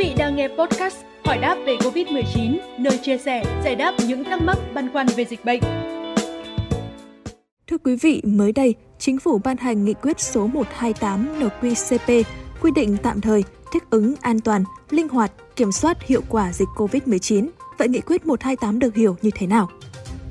vị đang nghe podcast Hỏi đáp về Covid-19, nơi chia sẻ, giải đáp những thắc mắc băn khoăn về dịch bệnh. Thưa quý vị, mới đây, Chính phủ ban hành nghị quyết số 128 NQCP quy định tạm thời thích ứng an toàn, linh hoạt, kiểm soát hiệu quả dịch COVID-19. Vậy nghị quyết 128 được hiểu như thế nào?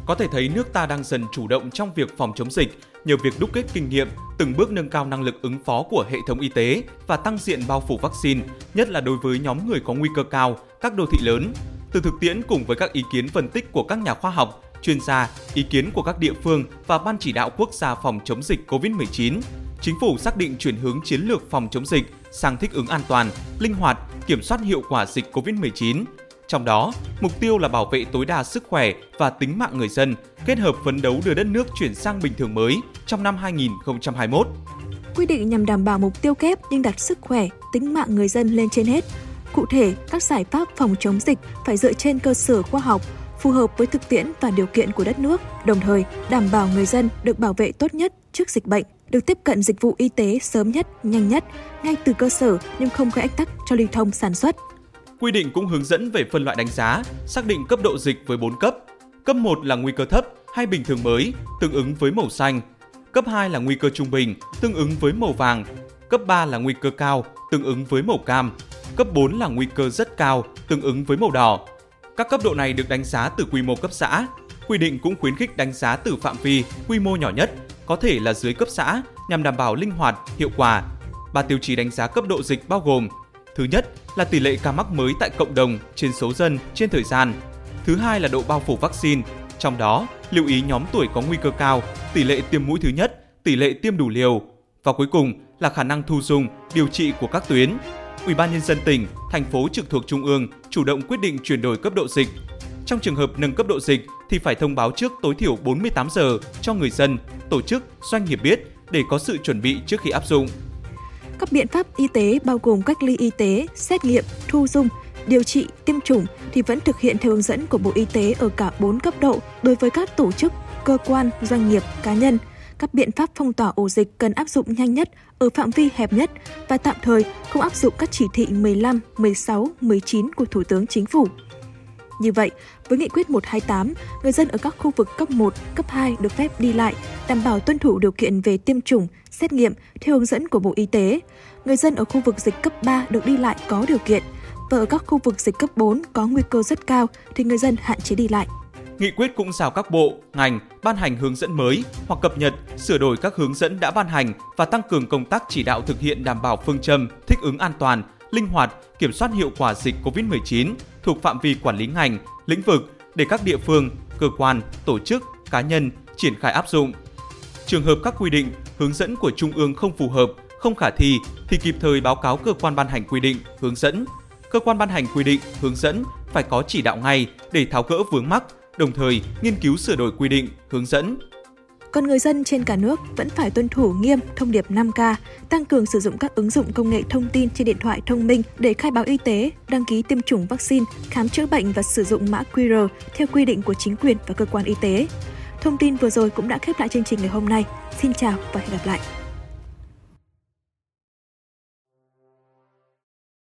Có thể thấy nước ta đang dần chủ động trong việc phòng chống dịch nhờ việc đúc kết kinh nghiệm, từng bước nâng cao năng lực ứng phó của hệ thống y tế và tăng diện bao phủ vaccine, nhất là đối với nhóm người có nguy cơ cao, các đô thị lớn. Từ thực tiễn cùng với các ý kiến phân tích của các nhà khoa học, chuyên gia, ý kiến của các địa phương và Ban chỉ đạo quốc gia phòng chống dịch COVID-19, chính phủ xác định chuyển hướng chiến lược phòng chống dịch sang thích ứng an toàn, linh hoạt, kiểm soát hiệu quả dịch COVID-19. Trong đó, mục tiêu là bảo vệ tối đa sức khỏe và tính mạng người dân, kết hợp phấn đấu đưa đất nước chuyển sang bình thường mới trong năm 2021. Quy định nhằm đảm bảo mục tiêu kép nhưng đặt sức khỏe, tính mạng người dân lên trên hết. Cụ thể, các giải pháp phòng chống dịch phải dựa trên cơ sở khoa học, phù hợp với thực tiễn và điều kiện của đất nước, đồng thời đảm bảo người dân được bảo vệ tốt nhất trước dịch bệnh, được tiếp cận dịch vụ y tế sớm nhất, nhanh nhất, ngay từ cơ sở nhưng không gây ách tắc cho lưu thông sản xuất. Quy định cũng hướng dẫn về phân loại đánh giá, xác định cấp độ dịch với 4 cấp. Cấp 1 là nguy cơ thấp hay bình thường mới, tương ứng với màu xanh. Cấp 2 là nguy cơ trung bình, tương ứng với màu vàng. Cấp 3 là nguy cơ cao, tương ứng với màu cam. Cấp 4 là nguy cơ rất cao, tương ứng với màu đỏ. Các cấp độ này được đánh giá từ quy mô cấp xã. Quy định cũng khuyến khích đánh giá từ phạm vi, quy mô nhỏ nhất, có thể là dưới cấp xã nhằm đảm bảo linh hoạt, hiệu quả. Ba tiêu chí đánh giá cấp độ dịch bao gồm Thứ nhất là tỷ lệ ca mắc mới tại cộng đồng trên số dân trên thời gian. Thứ hai là độ bao phủ vaccine, trong đó lưu ý nhóm tuổi có nguy cơ cao, tỷ lệ tiêm mũi thứ nhất, tỷ lệ tiêm đủ liều. Và cuối cùng là khả năng thu dung, điều trị của các tuyến. Ủy ban nhân dân tỉnh, thành phố trực thuộc trung ương chủ động quyết định chuyển đổi cấp độ dịch. Trong trường hợp nâng cấp độ dịch thì phải thông báo trước tối thiểu 48 giờ cho người dân, tổ chức, doanh nghiệp biết để có sự chuẩn bị trước khi áp dụng. Các biện pháp y tế bao gồm cách ly y tế, xét nghiệm, thu dung, điều trị, tiêm chủng thì vẫn thực hiện theo hướng dẫn của Bộ Y tế ở cả 4 cấp độ đối với các tổ chức, cơ quan, doanh nghiệp, cá nhân. Các biện pháp phong tỏa ổ dịch cần áp dụng nhanh nhất, ở phạm vi hẹp nhất và tạm thời không áp dụng các chỉ thị 15, 16, 19 của Thủ tướng Chính phủ. Như vậy, với nghị quyết 128, người dân ở các khu vực cấp 1, cấp 2 được phép đi lại, đảm bảo tuân thủ điều kiện về tiêm chủng, xét nghiệm theo hướng dẫn của Bộ Y tế. Người dân ở khu vực dịch cấp 3 được đi lại có điều kiện, và ở các khu vực dịch cấp 4 có nguy cơ rất cao thì người dân hạn chế đi lại. Nghị quyết cũng giao các bộ, ngành ban hành hướng dẫn mới hoặc cập nhật, sửa đổi các hướng dẫn đã ban hành và tăng cường công tác chỉ đạo thực hiện đảm bảo phương châm thích ứng an toàn, linh hoạt, kiểm soát hiệu quả dịch COVID-19 thuộc phạm vi quản lý ngành, lĩnh vực để các địa phương, cơ quan, tổ chức, cá nhân triển khai áp dụng. Trường hợp các quy định, hướng dẫn của Trung ương không phù hợp, không khả thi thì kịp thời báo cáo cơ quan ban hành quy định, hướng dẫn. Cơ quan ban hành quy định, hướng dẫn phải có chỉ đạo ngay để tháo gỡ vướng mắc, đồng thời nghiên cứu sửa đổi quy định, hướng dẫn, còn người dân trên cả nước vẫn phải tuân thủ nghiêm thông điệp 5K, tăng cường sử dụng các ứng dụng công nghệ thông tin trên điện thoại thông minh để khai báo y tế, đăng ký tiêm chủng vaccine, khám chữa bệnh và sử dụng mã QR theo quy định của chính quyền và cơ quan y tế. Thông tin vừa rồi cũng đã khép lại chương trình ngày hôm nay. Xin chào và hẹn gặp lại!